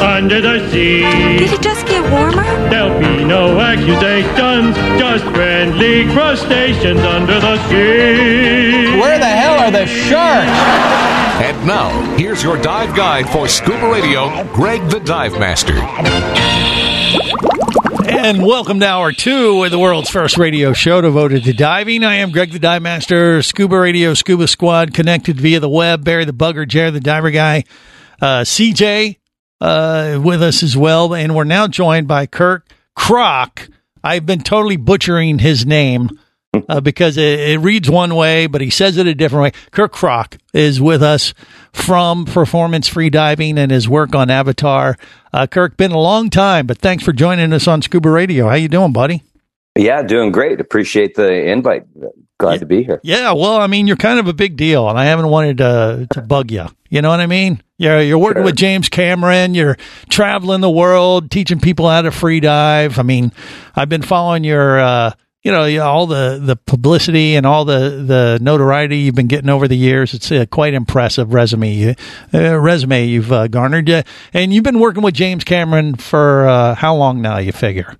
Under the sea. Did it just get warmer? There'll be no accusations, just friendly crustaceans under the sea. Where the hell are the sharks? And now, here's your dive guide for scuba radio, Greg the Dive Master. And welcome to hour two of the world's first radio show devoted to diving. I am Greg the Dive Master, Scuba Radio, Scuba Squad, connected via the web. Barry the Bugger, Jared the Diver Guy, uh, CJ uh, with us as well. And we're now joined by Kirk Krack. I've been totally butchering his name uh, because it, it, reads one way, but he says it a different way. Kirk Krack is with us from Performance Free Diving and his work on Avatar. Uh, Kirk, been a long time, but thanks for joining us on Scuba Radio. How you doing, buddy? Yeah, doing great. Appreciate the invite. Glad yeah, to be here. Yeah, well, I mean, you're kind of a big deal, and I haven't wanted to to bug you. You know what I mean? You're you're working sure. with James Cameron. You're traveling the world, teaching people how to free dive. I mean, I've been following your. Uh, you know all the the publicity and all the the notoriety you've been getting over the years. It's a quite impressive resume uh, resume you've uh, garnered, and you've been working with James Cameron for uh, how long now? You figure?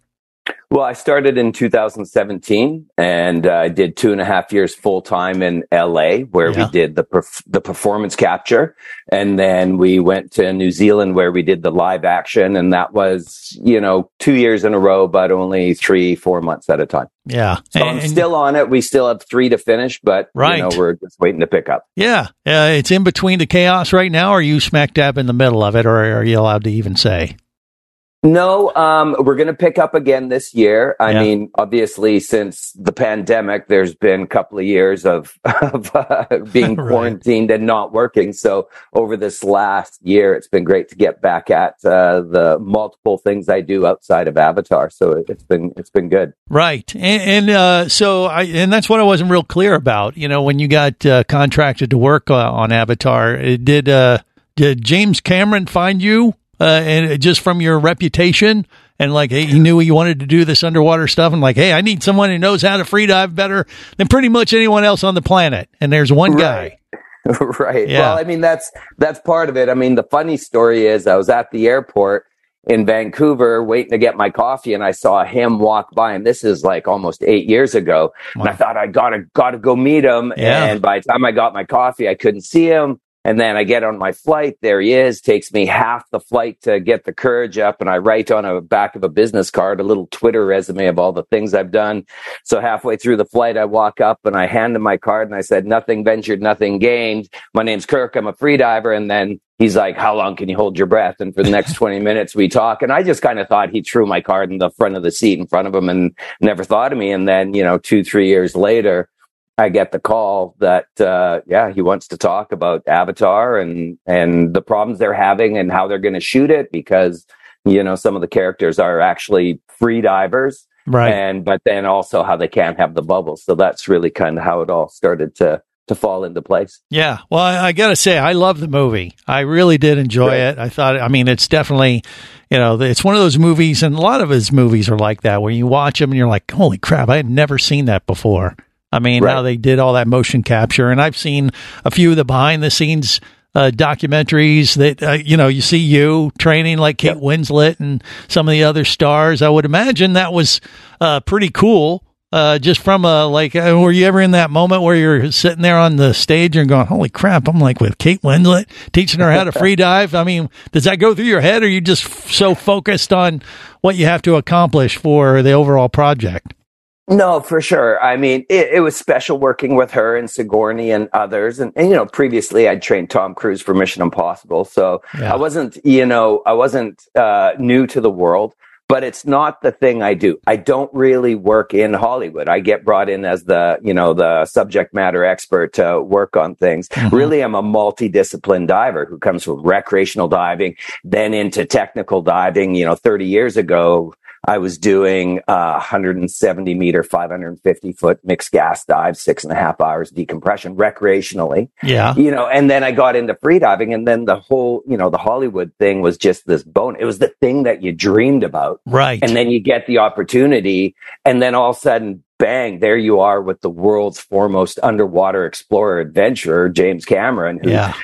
Well, I started in 2017 and uh, I did two and a half years full time in LA where yeah. we did the, perf- the performance capture. And then we went to New Zealand where we did the live action. And that was, you know, two years in a row, but only three, four months at a time. Yeah. So and, I'm still on it. We still have three to finish, but right. you know, we're just waiting to pick up. Yeah. Uh, it's in between the chaos right now. Or are you smack dab in the middle of it or are you allowed to even say? No, um, we're going to pick up again this year. I yeah. mean, obviously, since the pandemic, there's been a couple of years of, of uh, being right. quarantined and not working. So over this last year, it's been great to get back at uh, the multiple things I do outside of Avatar. So it's been it's been good. Right, and, and uh, so I and that's what I wasn't real clear about. You know, when you got uh, contracted to work uh, on Avatar, did uh, did James Cameron find you? Uh, and just from your reputation and like hey, he knew he wanted to do this underwater stuff and like hey i need someone who knows how to free dive better than pretty much anyone else on the planet and there's one guy right, right. Yeah. well i mean that's that's part of it i mean the funny story is i was at the airport in Vancouver waiting to get my coffee and I saw him walk by and this is like almost eight years ago. Wow. And I thought I gotta gotta go meet him. Yeah. And by the time I got my coffee, I couldn't see him. And then I get on my flight. There he is. Takes me half the flight to get the courage up. And I write on a back of a business card a little Twitter resume of all the things I've done. So halfway through the flight, I walk up and I hand him my card and I said, nothing ventured, nothing gained. My name's Kirk. I'm a freediver. And then he's like, how long can you hold your breath? And for the next 20 minutes, we talk. And I just kind of thought he threw my card in the front of the seat in front of him and never thought of me. And then, you know, two, three years later, I get the call that uh, yeah he wants to talk about Avatar and and the problems they're having and how they're going to shoot it because you know some of the characters are actually free divers right and but then also how they can't have the bubbles so that's really kind of how it all started to to fall into place. Yeah. Well, I, I got to say, I love the movie. I really did enjoy right. it. I thought, I mean, it's definitely, you know, it's one of those movies, and a lot of his movies are like that, where you watch them and you're like, holy crap, I had never seen that before. I mean, right. how they did all that motion capture, and I've seen a few of the behind the scenes uh, documentaries that uh, you know you see you training like Kate yep. Winslet and some of the other stars. I would imagine that was uh, pretty cool. Uh, just from a like, uh, were you ever in that moment where you're sitting there on the stage and going, "Holy crap!" I'm like with Kate Winslet teaching her how to free dive. I mean, does that go through your head, or are you just so focused on what you have to accomplish for the overall project? No, for sure. I mean, it, it, was special working with her and Sigourney and others. And, and, you know, previously I'd trained Tom Cruise for Mission Impossible. So yeah. I wasn't, you know, I wasn't uh, new to the world, but it's not the thing I do. I don't really work in Hollywood. I get brought in as the, you know, the subject matter expert to work on things. Mm-hmm. Really, I'm a multidiscipline diver who comes from recreational diving, then into technical diving. You know, 30 years ago, I was doing a 170 meter, 550 foot mixed gas dive, six and a half hours decompression recreationally. Yeah. You know, and then I got into freediving and then the whole, you know, the Hollywood thing was just this bone. It was the thing that you dreamed about. Right. And then you get the opportunity and then all of a sudden, bang, there you are with the world's foremost underwater explorer adventurer, James Cameron, who yeah.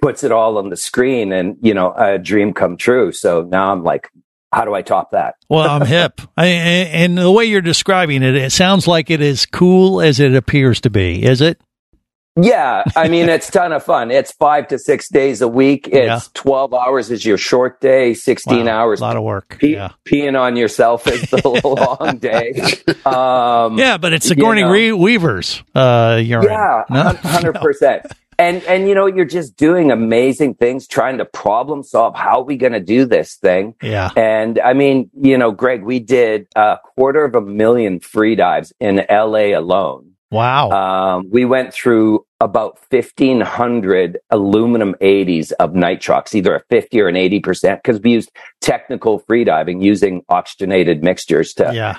puts it all on the screen and, you know, a dream come true. So now I'm like, how do I top that? well, I'm hip. I, and the way you're describing it, it sounds like it is cool as it appears to be. Is it? Yeah, I mean it's ton of fun. It's five to six days a week. It's yeah. twelve hours is your short day, sixteen wow, hours. A lot of work. Pe- yeah. Peeing on yourself is the long day. Um, yeah, but it's Sigourney you know, Weaver's. Uh, you're yeah, hundred no? percent and and you know you're just doing amazing things trying to problem solve how are we going to do this thing yeah and i mean you know greg we did a quarter of a million free dives in la alone wow um, we went through about 1500 aluminum 80s of nitrox either a 50 or an 80% because we used technical freediving using oxygenated mixtures to yeah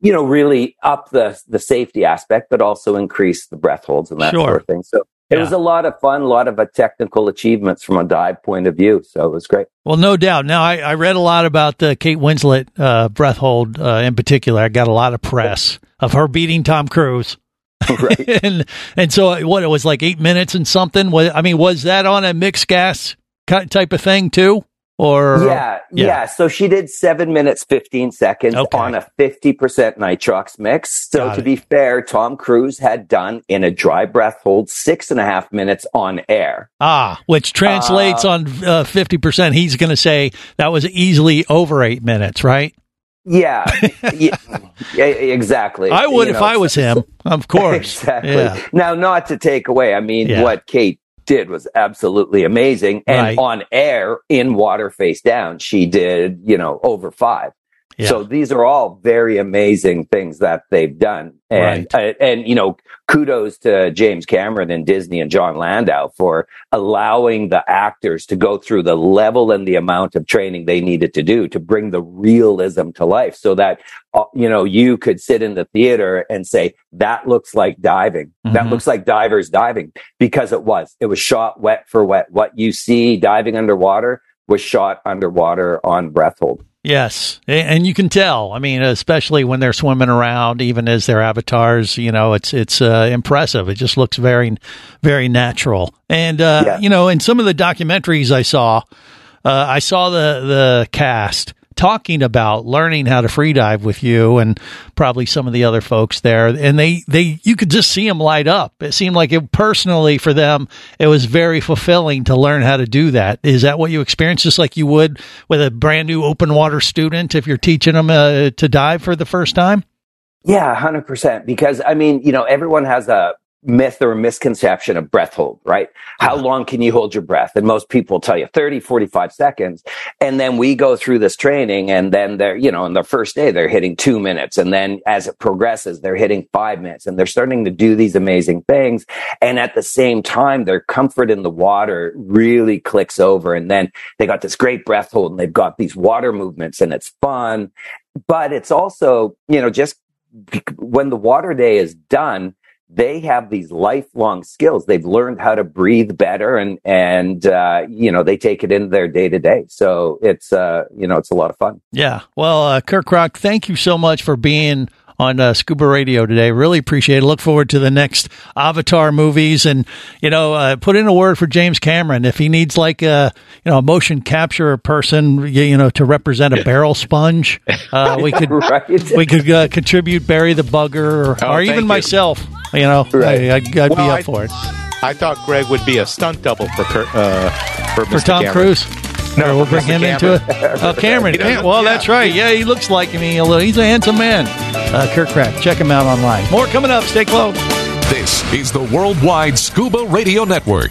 you know, really up the the safety aspect, but also increase the breath holds and that sure. sort of thing. So it yeah. was a lot of fun, a lot of uh, technical achievements from a dive point of view. So it was great. Well, no doubt. Now, I, I read a lot about uh, Kate Winslet uh, breath hold uh, in particular. I got a lot of press of her beating Tom Cruise. Right. and and so what it was like eight minutes and something. Was I mean, was that on a mixed gas type of thing too? Or yeah, yeah, yeah. So she did seven minutes fifteen seconds okay. on a fifty percent nitrox mix. So Got to it. be fair, Tom Cruise had done in a dry breath hold six and a half minutes on air. Ah, which translates uh, on uh, fifty percent. He's going to say that was easily over eight minutes, right? Yeah, yeah, exactly. I would you if I was him, of course. exactly. Yeah. Now, not to take away, I mean, yeah. what Kate did was absolutely amazing. And right. on air in water face down, she did, you know, over five. Yeah. So these are all very amazing things that they've done. And, right. uh, and, you know, kudos to James Cameron and Disney and Jon Landau for allowing the actors to go through the level and the amount of training they needed to do to bring the realism to life so that, uh, you know, you could sit in the theater and say, that looks like diving. Mm-hmm. That looks like divers diving because it was, it was shot wet for wet. What you see diving underwater was shot underwater on breath hold. Yes, and you can tell. I mean, especially when they're swimming around, even as their avatars, you know, it's it's uh, impressive. It just looks very, very natural. And uh, yeah. you know, in some of the documentaries I saw, uh, I saw the the cast talking about learning how to free dive with you and probably some of the other folks there. And they, they, you could just see them light up. It seemed like it personally for them, it was very fulfilling to learn how to do that. Is that what you experienced? Just like you would with a brand new open water student if you're teaching them uh, to dive for the first time? Yeah, 100%. Because I mean, you know, everyone has a myth or misconception of breath hold, right? How uh-huh. long can you hold your breath? And most people tell you 30, 45 seconds. And then we go through this training and then they're, you know, in the first day, they're hitting two minutes. And then as it progresses, they're hitting five minutes and they're starting to do these amazing things. And at the same time, their comfort in the water really clicks over. And then they got this great breath hold and they've got these water movements and it's fun. But it's also, you know, just when the water day is done, they have these lifelong skills. They've learned how to breathe better and, and, uh, you know, they take it in their day to day. So it's, uh, you know, it's a lot of fun. Yeah. Well, uh, Kirk Krack, thank you so much for being on uh, Scuba Radio today. Really appreciate it. Look forward to the next Avatar movies, and you know, uh, put in a word for James Cameron if he needs like a you know a motion capture person, you know, to represent a barrel sponge. Uh, we could right. we could uh, contribute Barry the Bugger, or, oh, or even myself. You know, right. I, would well, be up I, for it. I thought Greg would be a stunt double for uh, for, for Tom Cameron. Cruise. No, we'll bring him Cameron. into it. Oh, Cameron. well, yeah. that's right. Yeah, he looks like me a little. He's a handsome man. uh, Kirk Krack. Check him out online. More coming up. Stay close. This is the Worldwide Scuba Radio Network.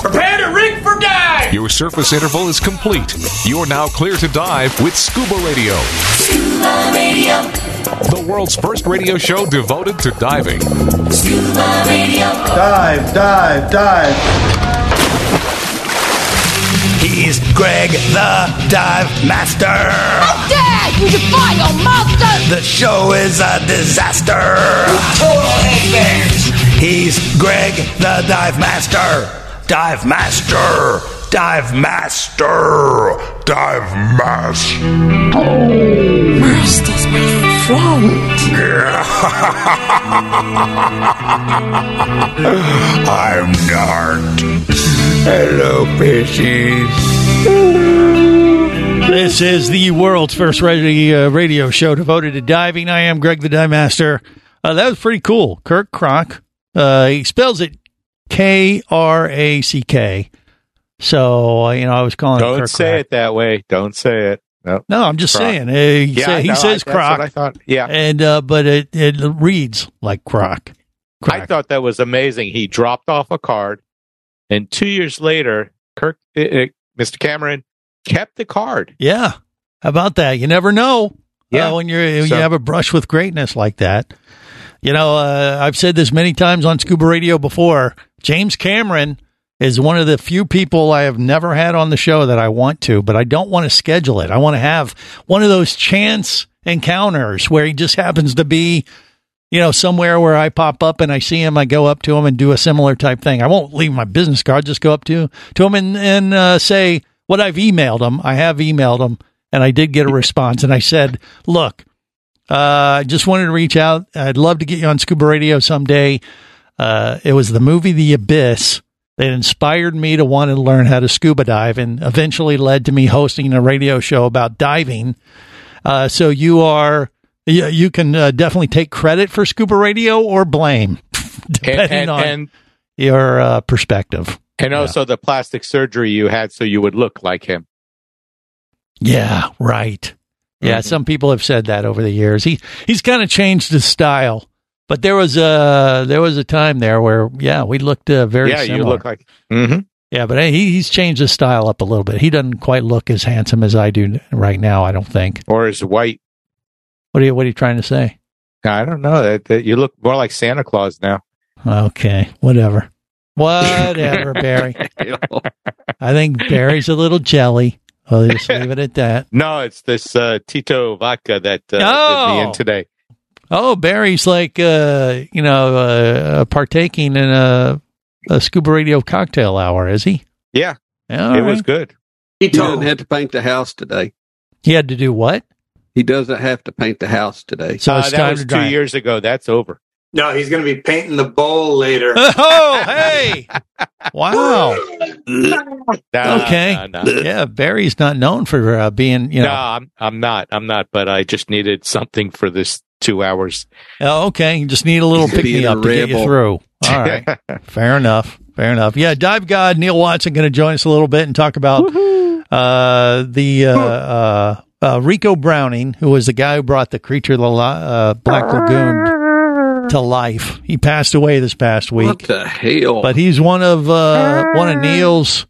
Prepare to rig for dive! Your surface interval is complete. You're now clear to dive with Scuba Radio. Scuba Radio. The world's first radio show devoted to diving. Scuba Radio. Dive, dive, dive. He's Greg the Dive Master. How dare you defy your master! The show is a disaster. Total He's Greg the Dive Master. Dive Master. Dive Master. Dive Master. Master's my I'm not. Hello, fishies. This is the world's first radio, uh, radio show devoted to diving. I am Greg the Dive Master. Uh, that was pretty cool. Kirk Croc. Uh, he spells it K R A C K. So, uh, you know, I was calling Don't it say Croc. it that way. Don't say it. No, No, I'm just Croc. saying. Uh, he Yeah, say- he know, says I- that's Croc. what I thought. Yeah. And, uh, but it, it reads like Croc. I thought that was amazing. He dropped off a card, and two years later, Kirk, uh, uh, Mr. Cameron, kept the card. Yeah. How about that? You never know. Yeah. Uh, when you're when So- you have a brush with greatness like that. You know, uh, I've said this many times on Scuba Radio before. James Cameron is one of the few people I have never had on the show that I want to, but I don't want to schedule it. I want to have one of those chance encounters where he just happens to be, you know, somewhere where I pop up and I see him, I go up to him and do a similar type thing. I won't leave my business card, just go up to to him and and uh, say what I've emailed him. I have emailed him, and I did get a response, and I said, "Look, uh, I just wanted to reach out. I'd love to get you on Scuba Radio someday. Uh, it was the movie The Abyss." That inspired me to want to learn how to scuba dive and eventually led to me hosting a radio show about diving. Uh, so you are you, you can uh, definitely take credit for scuba radio or blame depending and, on and, your uh, perspective and also the plastic surgery you had so you would look like him. yeah right yeah Mhm. some people have said that over the years he he's kind of changed his style but there was a there was a time there where yeah we looked uh, very yeah, similar you look like. hmm yeah but he, he's changed his style up a little bit he doesn't quite look as handsome as i do right now i don't think Or as white. What are you What are you trying to say? I don't know. That, that you look more like Santa Claus now. Okay, whatever, whatever, Barry. I think Barry's a little jelly. I'll just leave it at that. No, it's this uh, Tito vodka that uh, did Oh. me in today. Oh, Barry's like uh, you know uh, partaking in a, a scuba radio cocktail hour, is he? Yeah, Yeah, it all was good. He doesn't have to paint the house today. He had to do what? He doesn't have to paint the house today. So Uh, it's that time was to two years ago. That's over. No, he's going to be painting the bowl later. Oh, hey! Wow. Nah, okay. nah, nah. Yeah, Barry's not known for uh, being, you no, know. I'm I'm not. I'm not. But I just needed something for this two hours. Oh, okay. You just need a little pick me up to get you through. All right. Fair enough. Fair enough. Yeah, Dive God Neal Watson going to join us a little bit and talk about uh, the uh, uh, uh, Ricou Browning, who was the guy who brought the creature the La- uh, Black Lagoon to life. He passed away this past week. What the hell? but he's one of uh, one of Neal's,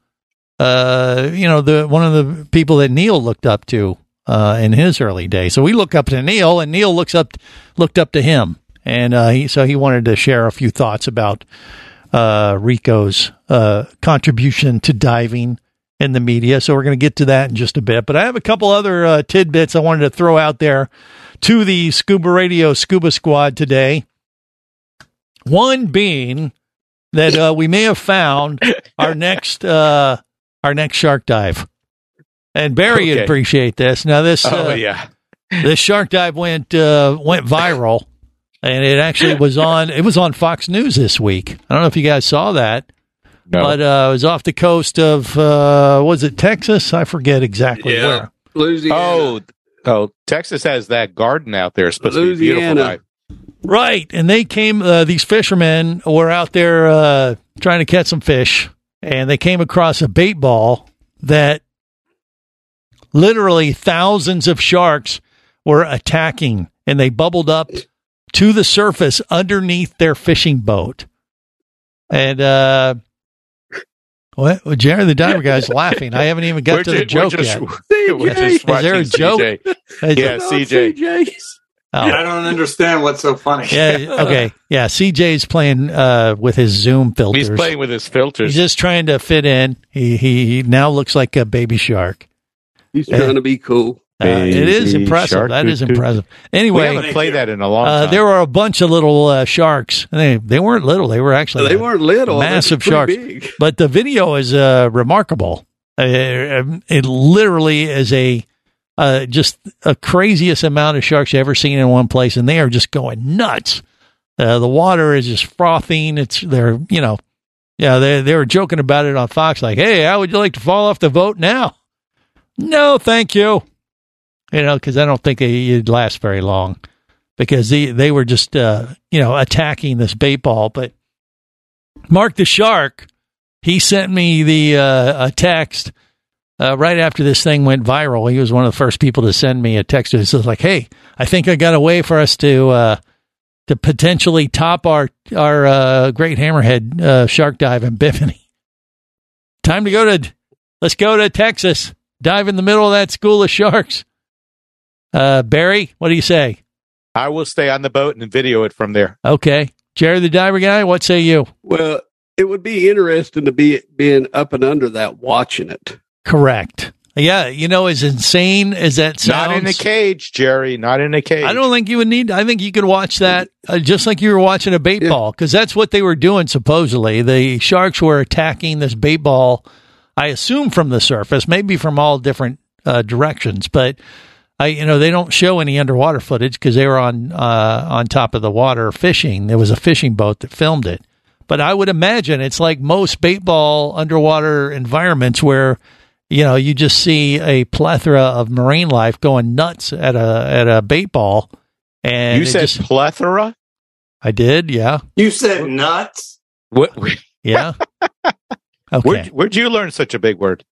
uh, you know, the one of the people that Neal looked up to uh, in his early days. So we look up to Neal, and Neal looks up looked up to him, and uh, he, so he wanted to share a few thoughts about uh, Ricou's uh, contribution to diving in the media. So we're going to get to that in just a bit. But I have a couple other uh, tidbits I wanted to throw out there to the Scuba Radio Scuba Squad today. One being that uh, we may have found our next our next shark dive, and Barry would Okay. appreciate this. Now this Oh uh, yeah. this shark dive went uh, went viral, and it actually was on it was on Fox News this week. I don't know if you guys saw that, No. but uh, it was off the coast of uh, was it Texas? I forget exactly Yeah. where. Louisiana. oh, oh, Texas has that garden out there. It's supposed to be beautiful. Right? Right, and they came. Uh, these fishermen were out there uh, trying to catch some fish, and they came across a bait ball that literally thousands of sharks were attacking, and they bubbled up to the surface underneath their fishing boat. And uh, what? Well, Jerry the diver guy's laughing. I haven't even got We're to the ju- joke we're just, yet. we're just Is there a joke? CJ. Is- Yeah, CJ. Oh. I don't understand what's so funny. Yeah. Okay. Yeah. CJ's playing uh, with his Zoom filters. He's playing with his filters. He's just trying to fit in. He he, he now looks like a baby shark. He's trying to be cool. Uh, it is impressive. shark, That is doo, doo. impressive. we Anyway, haven't played that in a long uh, there were a bunch of little uh, sharks. They they weren't little. They were actually They uh, weren't little. Massive sharks. big. But the video is uh, remarkable. Uh, it literally is a uh, just a craziest amount of sharks you've ever seen in one place, and they are just going nuts. Uh, the water is just frothing. It's they're you know, yeah they they were joking about it on Fox, like, hey, how would you like to fall off the boat now? No, thank you. You know, because I don't think it'd last very long because they they were just uh, you know attacking this bait ball. But Mark the shark, he sent me the uh, a text uh, right after this thing went viral. He was one of the first people to send me a text. It was like, "Hey, I think I got a way for us to uh, to potentially top our our uh, great hammerhead uh, shark dive in Bimini. Time to go to let's go to Texas. Dive in the middle of that school of sharks." Uh, Barry, what do you say? I will stay on the boat and video it from there. Okay, Jerry the diver guy, what say you? Well, it would be interesting to be being up and under that, watching it. Correct. Yeah, you know, as insane as that sounds. Not in a cage, Jerry. Not in a cage. I don't think you would need. I think you could watch that uh, just like you were watching a bait ball because that's what they were doing. Supposedly, the sharks were attacking this bait ball. I assume from the surface, maybe from all different uh, directions, but I, you know, they don't show any underwater footage because they were on uh, on top of the water fishing. There was a fishing boat that filmed it, but I would imagine it's like most bait ball underwater environments where you know you just see a plethora of marine life going nuts at a at a bait ball. And You said just- plethora. I did, yeah, You said nuts. What? yeah. Okay, Where'd, where'd you learn such a big word?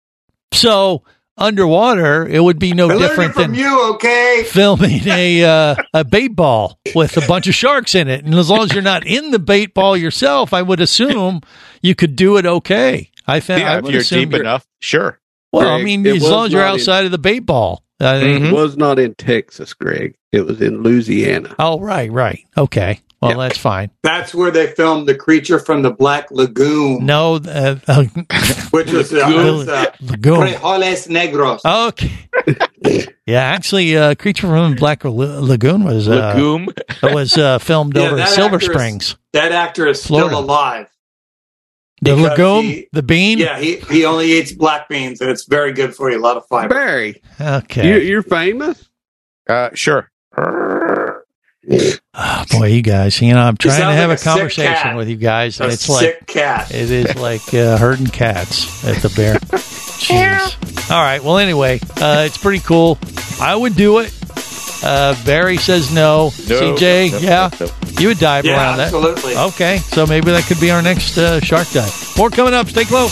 so underwater it would be no I different from than you, okay? filming a uh, a bait ball with a bunch of sharks in it. And as long as you're not in the bait ball yourself, I would assume you could do it okay. I found I yeah, if would you're assume deep enough, sure. Well, I mean, as long as you're not in- outside of the bait ball, I think- It was not in Texas, Greg. It was in Louisiana. Oh, right, right. Okay. Well, that's fine. That's where they filmed the creature from the Black Lagoon, No, uh, uh, which was, uh, was uh, Lagoon. Frijoles Negros. Okay. yeah, actually, uh, Creature from the Black La- Lagoon was uh, Lagoon? was uh, filmed Yeah, over Silver actor is- Springs. That actor is Florida. still alive. The because Lagoon, he- the bean. Yeah, he, he only eats black beans, and it's very good for you. A lot of fiber. Barry, Okay. you, you're famous. Uh, sure. Oh, boy, you guys. You know, I'm trying to have like a a conversation with you guys, and A it's like sick cat. it is like uh, herding cats at the bear. Jeez. All right. Well, anyway, uh, it's pretty cool. I would do it. Uh, Barry says no. No, CJ, no, yeah, no, no. you would dive Yeah, around that. absolutely. Okay, so maybe that could be our next uh, shark dive. More coming up. Stay close.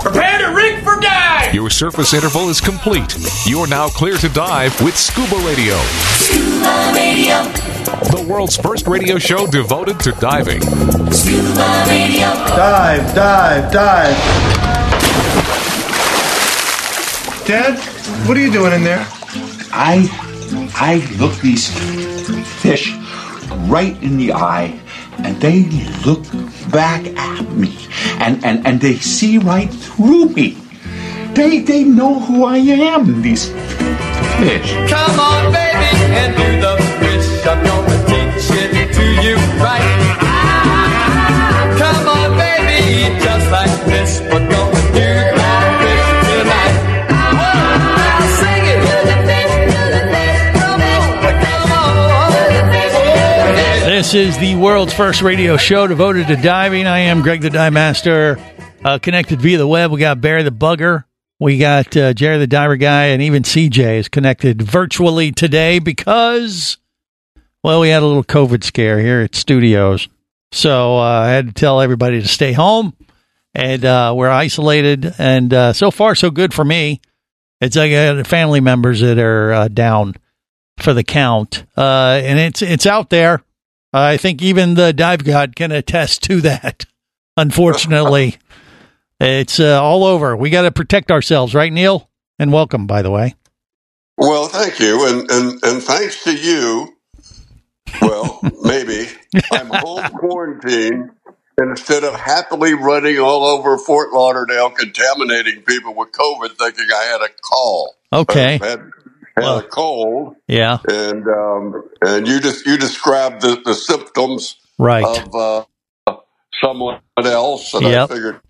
Prepare to rig for dive. Your surface interval is complete. You're now clear to dive with Scuba Radio, Scuba Radio. the world's first radio show devoted to diving. Scuba Radio. Dive, dive, dive. Dad, what are you doing in there? I I look these fish right in the eye and they look back at me and, and, and they see right through me. They they know who I am, these fish. Come on, baby, and do the fish. I'm gonna teach it to you right. Come on, baby, just like this. This is the world's first radio show devoted to diving. I am Greg the Dive Master. Uh, connected via the web, we got Barry the Bugger. We got uh, Jerry the Diver Guy, and even CJ is connected virtually today because, well, we had a little COVID scare here at studios. So uh, I had to tell everybody to stay home, and uh, we're isolated. And uh, so far, so good for me. It's like family members that are uh, down for the count, and it's it's out there. I think even the dive god can attest to that. Unfortunately, it's uh, all over. We got to protect ourselves, right, Neal? And welcome, by the way. Well, thank you, and and and thanks to you. Well, maybe I'm home quarantined and instead of happily running all over Fort Lauderdale, contaminating people with COVID, thinking I had a call. Okay. I had, had a cold, Yeah, and um, and you just you described the, the symptoms Right. of uh, someone else, and Yep. I figured.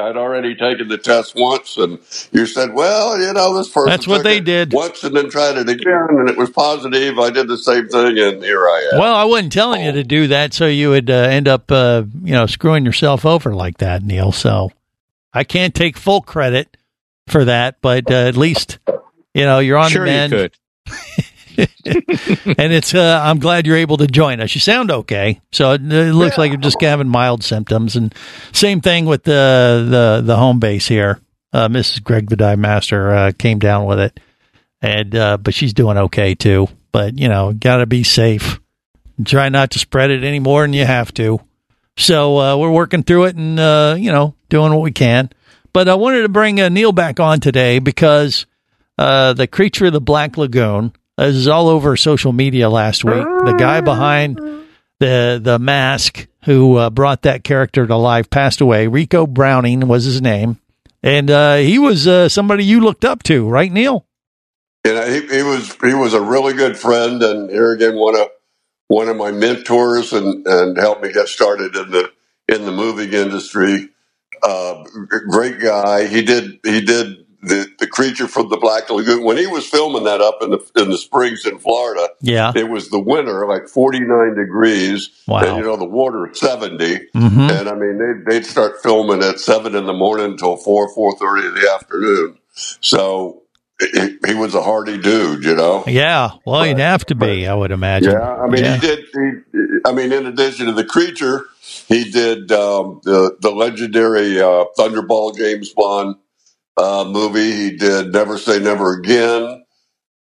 I'd already taken the test once, and you said, "Well, you know, this person That's what they did. once and then tried it again, and it was positive. I did the same thing, and here I am." Well, I wasn't telling you to do that, so you would uh, end up, uh, you know, screwing yourself over like that, Neal. So I can't take full credit for that, but uh, at least you know you're on Sure the you could. and it's uh, I'm glad you're able to join us. You sound okay, so it, it looks like you're just having mild symptoms. And same thing with the the the home base here. Uh, Mrs. Greg the Dive Master uh, came down with it. and uh, but she's doing okay too. But you know, got to be safe. Try not to spread it any more than you have to. So uh, we're working through it and uh, you know doing what we can. But I wanted to bring uh, Neal back on today because uh, the creature of the Black Lagoon this is all over social media last week. The guy behind the the mask who uh, brought that character to life passed away. Ricou Browning was his name, and uh, he was uh, somebody you looked up to, right, Neal? Know, he, he was he was a really good friend, and here again one of one of my mentors, and and helped me get started in the in the movie industry. Uh, great guy. He did he did the the creature from the Black Lagoon when he was filming that up in the in the springs in Florida. Yeah, it was the winter, like forty nine degrees. Wow. and you know the water 70 Mhm. and I mean they'd, they'd start filming at seven in the morning until four four thirty in the afternoon. So he, he was a hardy dude, you know. Yeah, well, he'd have to be, I would imagine. Yeah, I mean, Yeah. he did. He, I mean, in addition to the creature, he did um, the the legendary uh, Thunderball James Bond uh, movie. He did Never Say Never Again.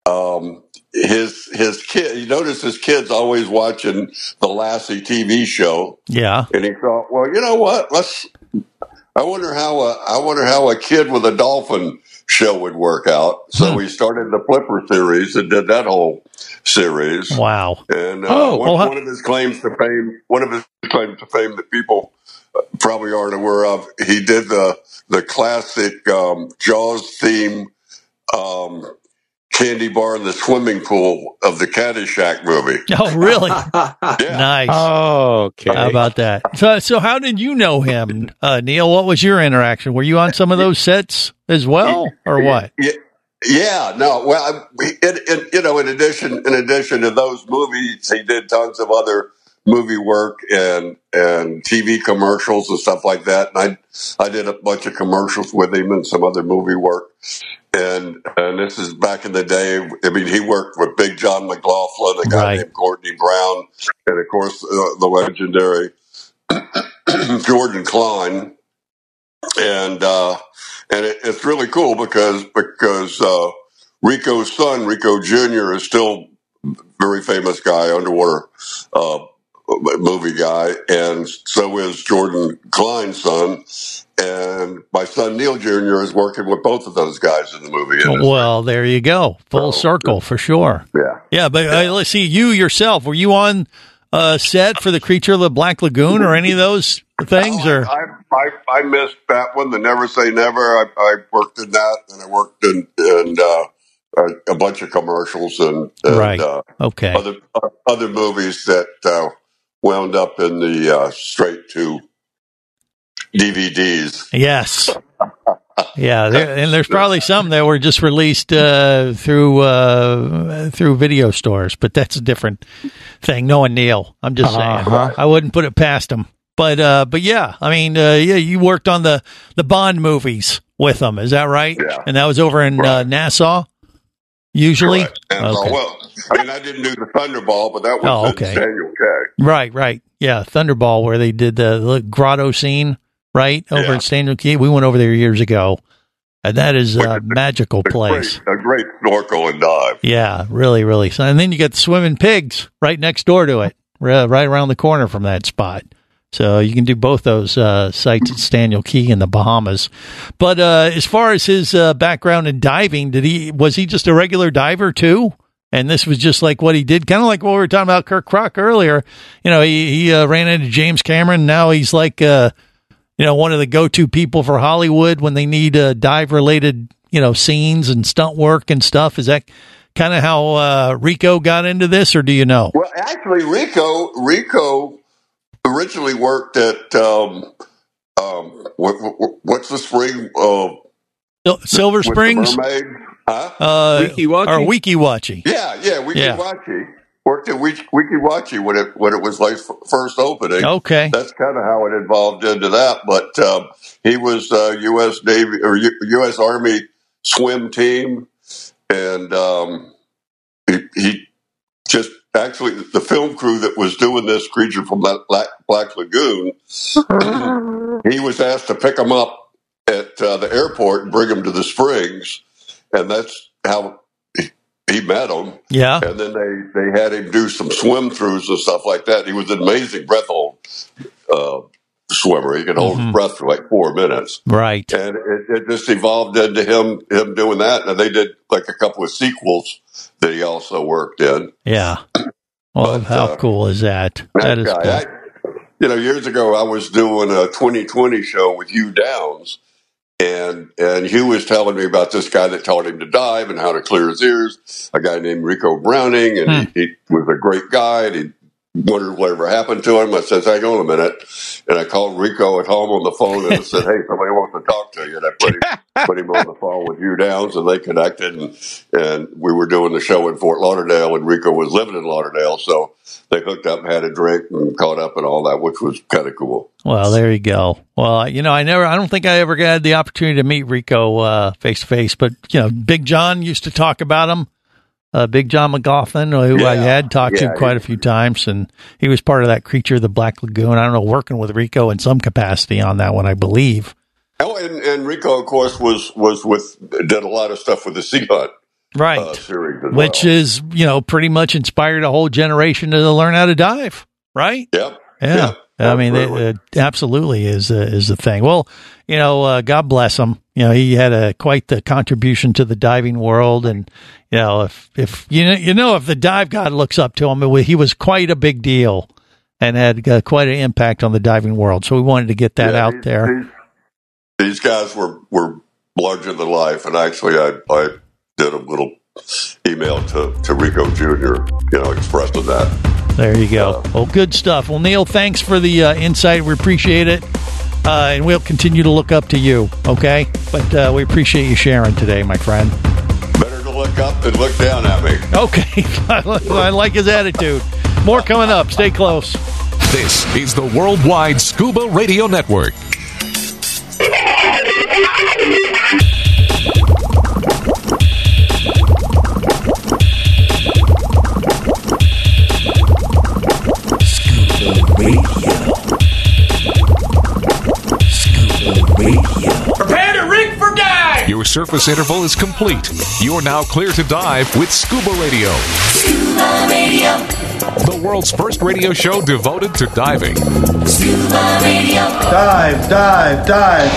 Um, his his kid. You notice his kids always watching the Lassie TV show, Yeah, and he thought, well, you know what? Let's. I wonder how a, I wonder how a kid with a dolphin show would work out. So Hmm. we started the Flipper series and did that whole series. Wow. And uh, Oh, one, well, one of his claims to fame, one of his claims to fame that people probably aren't aware of, he did the the classic um, Jaws theme um, candy bar in the swimming pool of the Caddyshack movie. Oh, really? Nice. Okay. How about that? So, so how did you know him, uh, Neal? What was your interaction? Were you on some of those sets as well, or what? Yeah, yeah, no. Well, I- in, in, you know, in addition, in addition to those movies, he did tons of other movie work and and TV commercials and stuff like that. And I I did a bunch of commercials with him and some other movie work. And and this is back in the day. I mean, he worked with Big John McLaughlin, a guy Right. named Courtney Brown, and of course uh, the legendary Jordan Klein and uh, and it, it's really cool because because uh, Ricou's son, Ricou Jr., is still a very famous guy, underwater uh, movie guy, and so is Jordan Klein's son, and my son Neal Jr. is working with both of those guys in the movie. Well, there you go. Full circle for sure. Yeah. Yeah, but uh, let's see. You yourself, were you on uh, set for the creature of the Black Lagoon or any of those things? Or I, I I missed that one, the Never Say Never. I, I worked in that, and I worked in in uh, a, a bunch of commercials and, and Right. uh, Okay. other uh, other movies that uh, wound up in the uh, straight to DVDs. Yes. Yeah, there, and there's probably some that were just released uh, through uh, through video stores, but that's a different thing. Knowing Neal, I'm just Uh-huh. saying, I wouldn't put it past him. But uh, but yeah, I mean, uh, yeah, you worked on the the Bond movies with them, is that right? Yeah. And that was over in uh, Nassau, usually. So, uh, Okay. well, I mean, I didn't do the Thunderball, but that was Oh, in okay. Daniel K. Right, right. Yeah, Thunderball, where they did the, the grotto scene, right? Over Yeah. in Staniel Cay. We went over there years ago. And that is a magical place. Great, a great snorkel and dive. Yeah, really, really. So, and then you get the swimming pigs right next door to it, right around the corner from that spot. So you can do both those uh, sites at Staniel Cay in the Bahamas. But uh, as far as his uh, background in diving, did he was he just a regular diver too? And this was just like what he did, kind of like what we were talking about Kirk Croc earlier. You know, he he uh, ran into James Cameron. Now he's like, uh, you know, one of the go-to people for Hollywood when they need uh, dive-related, you know, scenes and stunt work and stuff. Is that kind of how Ricou got into this, or do you know? Well, actually, Ricou Ricou originally worked at um, um, what, what, what's the spring? Uh, Sil- Silver the Springs, mermaid? Huh? uh, Weeki Wachee? or Weeki Wachee. Yeah, yeah, Wiki Yeah. Wachi. Worked at Weeki Wachee when it when it was like first opening. Okay. That's kind of how it evolved into that. But um, he was uh, U.S. Navy or U- U.S. Army swim team, and um, he, he just actually the film crew that was doing this creature from Black, Black, Black Lagoon. he was asked to pick him up at uh, the airport and bring him to the Springs, and that's how he he met him. Yeah. And then they, they had him do some swim throughs and stuff like that. He was an amazing breath hold uh, swimmer. He could hold Mhm. his breath for like four minutes. Right. And it, it just evolved into him him doing that. And they did like a couple of sequels that he also worked in. Yeah. Well, how cool is that? That is guy, cool. I, you know, years ago I was doing a 2020 show with Hugh Downs, and and Hugh was telling me about this guy that taught him to dive and how to clear his ears. A guy named Ricou Browning, and he, he was a great guy. And he wondered whatever happened to him. I said, "Hang on a minute," and I called Ricou at home on the phone and I said, "Hey, somebody wants to talk to you." And I put him, put him on the phone with Hugh Downs, and they connected, and and we were doing the show in Fort Lauderdale, and Ricou was living in Lauderdale, so they hooked up, had a drink, and caught up, and all that, which was kind of cool. Well, there you go. Well, you know, I never, I don't think I ever had the opportunity to meet Ricou uh, face to face, but you know, Big John used to talk about him. Uh, Big John McGoffin, who I had talked Yeah, to quite a few times, and he was part of that creature, of the Black Lagoon. I don't know, working with Ricou in some capacity on that one, I believe. Oh, and, and Ricou, of course, was was with did a lot of stuff with the Sea Hunt Right. uh, series Which well. is, you know, pretty much inspired a whole generation to learn how to dive, right? Yep. Yeah. I mean, it, it absolutely is uh, is the thing. Well, you know, uh, God bless him. You know, he had a quite the contribution to the diving world, and you know, if if you know, you know, if the dive god looks up to him, it he was quite a big deal and had uh, quite an impact on the diving world. So we wanted to get that Yeah, out these- there. These guys were were larger than life, and actually, I I did a little email to to Ricou Jr. You know, expressing that. There you go. Well, good stuff. Well, Neal, thanks for the uh, insight. We appreciate it. Uh, and we'll continue to look up to you, okay? But uh, we appreciate you sharing today, my friend. Better to look up than look down at me. Okay. I like his attitude. More coming up. Stay close. This is the Worldwide Scuba Radio Network. Your surface interval is complete. You're now clear to dive with Scuba Radio. Scuba Radio. The world's first radio show devoted to diving. Scuba Radio. Dive, dive, dive.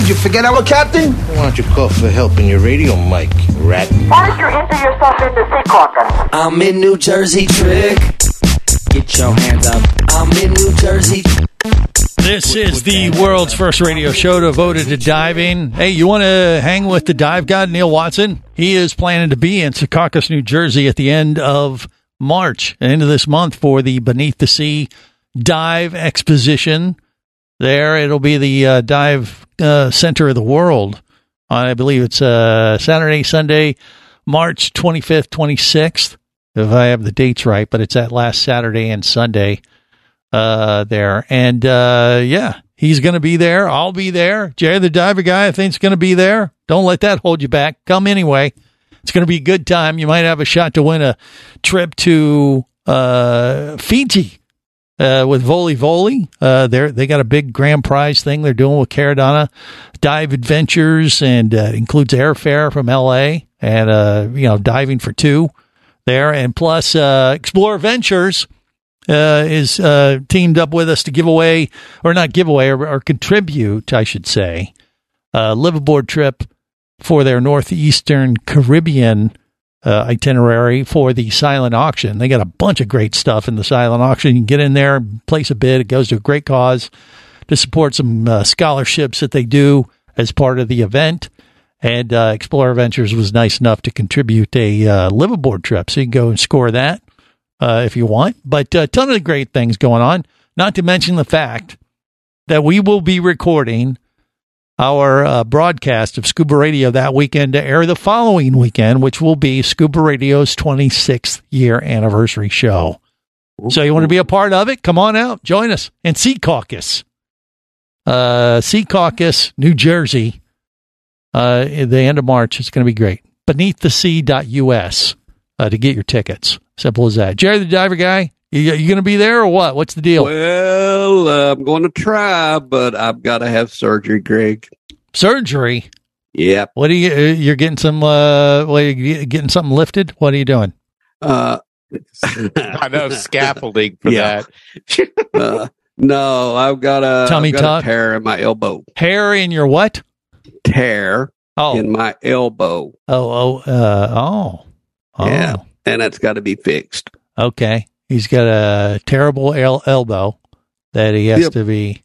Did you forget our captain? Why don't you call for help in your radio mic, rat? Why did you enter yourself into Secaucus? I'm in New Jersey, trick. Get your hands up. I'm in New Jersey. This is the world's first radio show devoted to diving. Hey, you want to hang with the dive god, Neal Watson? He is planning to be in Secaucus, New Jersey at the end of March, end of this month for the Beneath the Sea Dive Exposition. There, it'll be the uh, dive uh, center of the world. I believe it's uh, Saturday, Sunday, March 25th, 26th, if I have the dates right, but it's that last Saturday and Sunday uh, there. And uh, yeah, he's going to be there. I'll be there. Jerry the diver guy, I think, is going to be there. Don't let that hold you back. Come anyway. It's going to be a good time. You might have a shot to win a trip to uh, Fiji uh, with Voli Voli. Uh, they they got a big grand prize thing they're doing with Caradonna Dive Adventures, and uh, includes airfare from L.A. and uh, you know diving for two there, and plus uh, Explorer Ventures uh, is uh, teamed up with us to give away, or not give away, or, or contribute, I should say, a liveaboard trip for their northeastern Caribbean uh, itinerary for the silent auction. They got a bunch of great stuff in the silent auction. You can get in there, place a bid. It goes to a great cause to support some uh, scholarships that they do as part of the event. And uh, Explorer Ventures was nice enough to contribute a uh, liveaboard trip, so you can go and score that uh, if you want. But a ton of great things going on. Not to mention the fact that we will be recording our uh, broadcast of Scuba Radio that weekend to air the following weekend, which will be Scuba Radio's 26th year anniversary show. So you want to be a part of it? Come on out, join us. And Secaucus, uh, Secaucus, New Jersey, uh, the end of March. It's going to be great. Beneath the Beneaththesea.us uh, to get your tickets. Simple as that. Jerry the Diver Guy, you, you going to be there or what? What's the deal? Well, uh, I'm going to try, but I've got to have surgery, Greg. Surgery? Yep. What are you? uh, You're getting some. Uh, what, are you getting something lifted? What are you doing? Uh, I know scaffolding for Yeah. that. uh, no, I've got a Tummy I've got tuck? a tear in my elbow. Hair in your what? Tear Oh, in my elbow. oh, oh, uh, oh, oh. Yeah, and that's got to be fixed. Okay. He's got a terrible el- elbow that he has Yep. to be.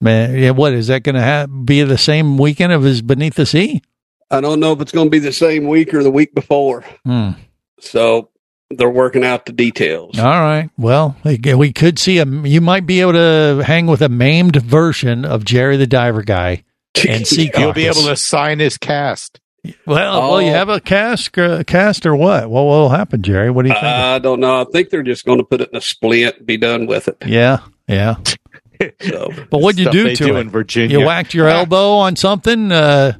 Man, yeah, what is that going to ha- be the same weekend of his Beneath the Sea? I don't know if it's going to be the same week or the week before. Hmm. So they're working out the details. All right. Well, we we could see a. You might be able to hang with a maimed version of Jerry the Diver Guy and see. You'll be able to sign his cast. Well, well, you Oh. have a cast, uh, cast or what? What will happen, Jerry? What do you think? I don't know. I think they're just going to put it in a splint and be done with it. yeah, yeah. So But what'd you do to do it? in Virginia. You whacked your elbow on something. Uh,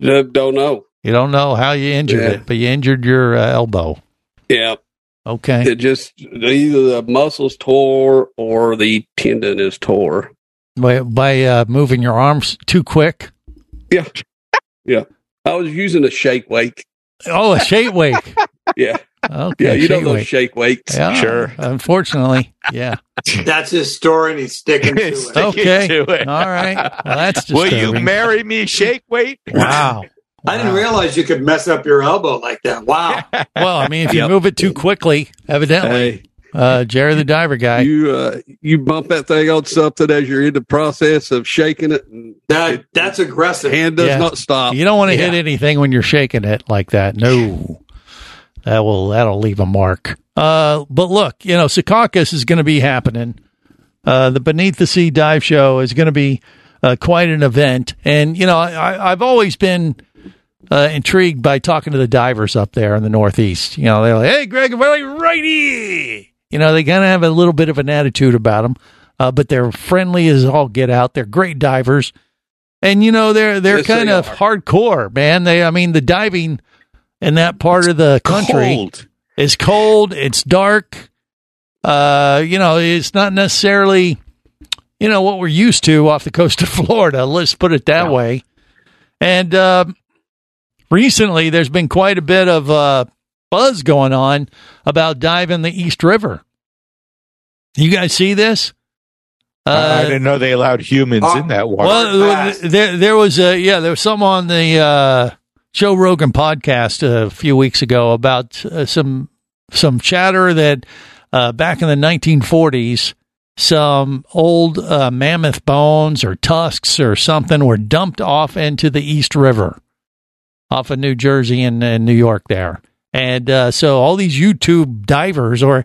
uh, don't know. you don't know how you injured Yeah. it, but you injured your uh, elbow. Yeah, Okay. it just either the muscles tore or the tendon is tore. by by uh, moving your arms too quick. Yeah, yeah. I was using a shake weight. Oh, a shake weight. Yeah, Okay, yeah. You know shake those weight. shake weights. Yeah, Sure. Unfortunately, yeah. That's his story, and he's sticking to it. Sticking Okay. to it. All right. Well, that's Will you marry me, shake weight? Wow. I didn't realize you could mess up your elbow like that. Wow. Well, I mean, if you Yep. move it too quickly, evidently, Hey, uh, Jerry the Diver guy. you uh, you bump that thing on something as you're in the process of shaking it, and That that's aggressive. hand does Yeah. not stop. You don't want to hit anything when you're shaking it like that. No, that will that'll leave a mark. Uh, but look, you know, Secaucus is going to be happening. Uh, the Beneath the Sea dive show is going to be uh, quite an event, and you know, I, I've always been uh, intrigued by talking to the divers up there in the Northeast. You know, they're like, "Hey, Greg, we're like right here." You know, they kind of have a little bit of an attitude about them, uh, but they're friendly as all get out. They're great divers, and you know, they're they're Yes, they kind of are. hardcore, man. They, I mean, the diving in that part of the country Cold. is cold. It's dark. Uh, you know, it's not necessarily, you know, what we're used to off the coast of Florida. Let's put it that way. And um recently, there's been quite a bit of uh, buzz going on about diving the East River. You guys see this? I I didn't know they allowed humans Oh, in that water. well, there there was a yeah, there was some on the uh, Joe Rogan podcast a few weeks ago about uh, some some chatter that uh, back in the 1940s, some old uh, mammoth bones or tusks or something were dumped off into the East River, off of New Jersey and, and New York there, and uh, so all these YouTube divers or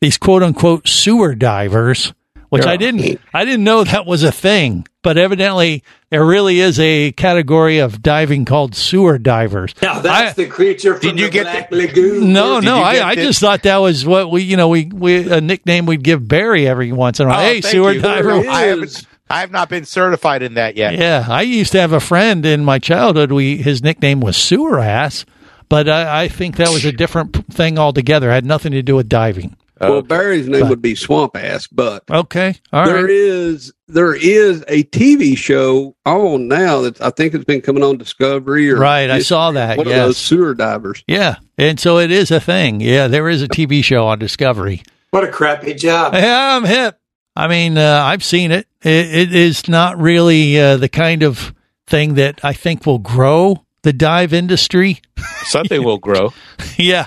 these quote unquote sewer divers which I didn't I didn't know that was a thing, but evidently there really is a category of diving called sewer divers. Now that's the creature from Did you the get Black Lagoon. No, Did no, I, I just thought that was what we, you know, we, we a nickname we'd give Barry every once in a while. Oh, hey, sewer you. diver. I haven't. I have not been certified in that yet. Yeah, I used to have a friend in my childhood. We his nickname was Sewer Ass, but I, I think that was a different thing altogether. It had nothing to do with diving. Well, Barry's name would be Swamp Ass, but Okay, all there right. is there is a TV show on now that I think it's been coming on Discovery or Right, I saw that. One yes. of those sewer divers. Yeah, and so it is a thing. Yeah, there is a TV show on Discovery. What a crappy job. Yeah, I'm hip. I mean, uh, I've seen it. it. It is not really uh, the kind of thing that I think will grow the dive industry. Something will grow. yeah.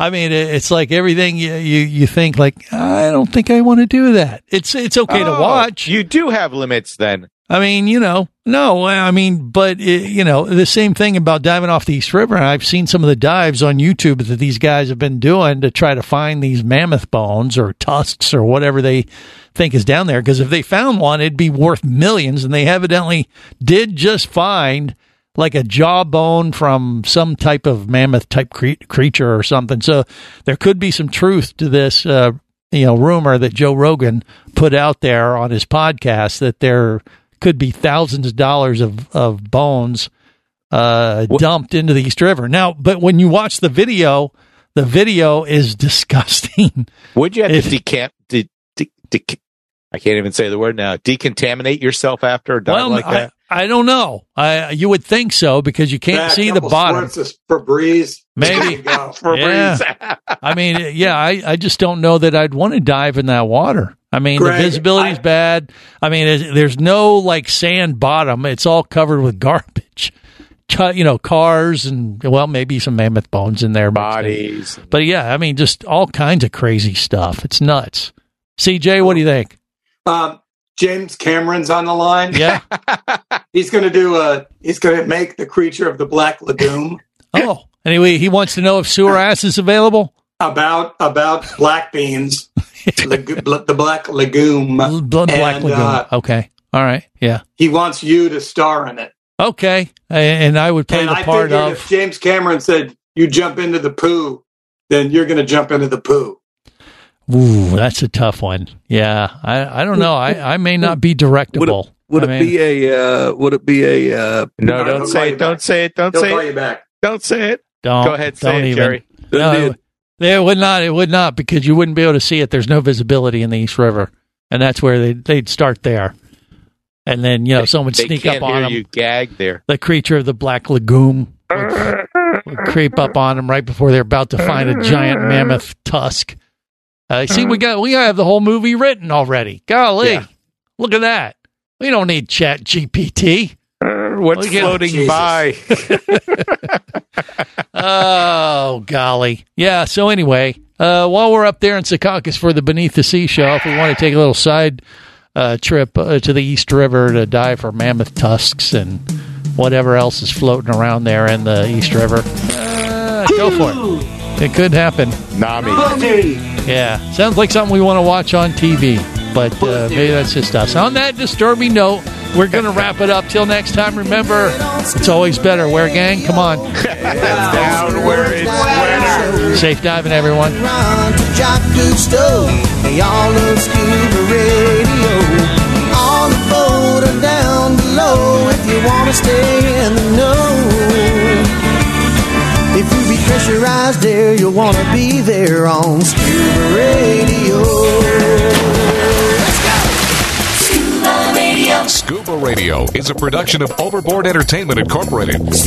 I mean, it's like everything you, you, you think like, I don't think I want to do that. It's, it's okay to Oh, watch. You do have limits then. I mean, you know, no, I mean, but uh, you know, the same thing about diving off the East River. I've seen some of the dives on YouTube that these guys have been doing to try to find these mammoth bones or tusks or whatever they think is down there. Because if they found one, it'd be worth millions, and they evidently did just find like a jawbone from some type of mammoth type cre- creature or something. So there could be some truth to this. Uh, you know, rumor that Joe Rogan put out there on his podcast that there could be thousands of dollars of, of bones uh, dumped into the East River. Now, but when you watch the video, the video is disgusting. Would you have If- to decamp? De, de, de, I can't even say the word now. Decontaminate yourself after a dive Well, like that. I don't know. I you would think so because you can't see the bottom. of Febreze. Maybe. Go. Yeah. I mean, yeah, I, I just don't know that I'd want to dive in that water. I mean, Greg, the visibility's bad. I mean, there's, there's no like sand bottom. It's all covered with garbage. You know, cars and well, maybe some mammoth bones in there, bodies. But yeah, I mean, just all kinds of crazy stuff. It's nuts. CJ, what do you think? Um, James Cameron's on the line. Yeah. he's going to do a. He's going to make the creature of the Black Lagoon Oh, anyway, he wants to know if sewer ass is available. about about black beans, lago- bl- the Black. Blood Black And, Lagoon. uh, okay. All right. Yeah. he wants you to star in it. Okay. And I would play and the I part of. if James Cameron said you jump into the poo, then you're going to jump into the poo. Ooh, that's a tough one. Yeah, I, I don't know. I, I may not be directable. Would I it be a? Uh, would it be a? Uh, No, don't say it. Don't say it. Don't He'll say it. back. Don't say it. Don't Go ahead, say don't it, even. Jerry. No, it, it would not. It would not because you wouldn't be able to see it. There's no visibility in the East River, and that's where they they'd start there, and then you know someone would They sneak up on hear them. you gag there. The creature of the Black Lagoon would, would creep up on them right before they're about to find a giant mammoth tusk. Uh, see, we got we have the whole movie written already. Golly, Yeah. look at that. We don't need Chat GPT. What's Look floating Jesus. by? oh golly yeah so anyway uh, while we're up there in secaucus for the beneath the sea show if we want to take a little side uh, trip uh, to the east river to dive for mammoth tusks and whatever else is floating around there in the east river uh, go for it it could happen Nami. yeah sounds like something we want to watch on tv but uh, maybe that's just us on that disturbing note we're gonna wrap it up till next time remember it's always better wear gang come on Down where it's wetter. Safe diving, everyone. Run to Jacques Cousteau. They all love scuba radio. On the boat or down below if you want to stay in the know. If you be pressurized there, you'll want to be there on scuba radio. Scuba Radio is a production of Overboard Entertainment Incorporated. This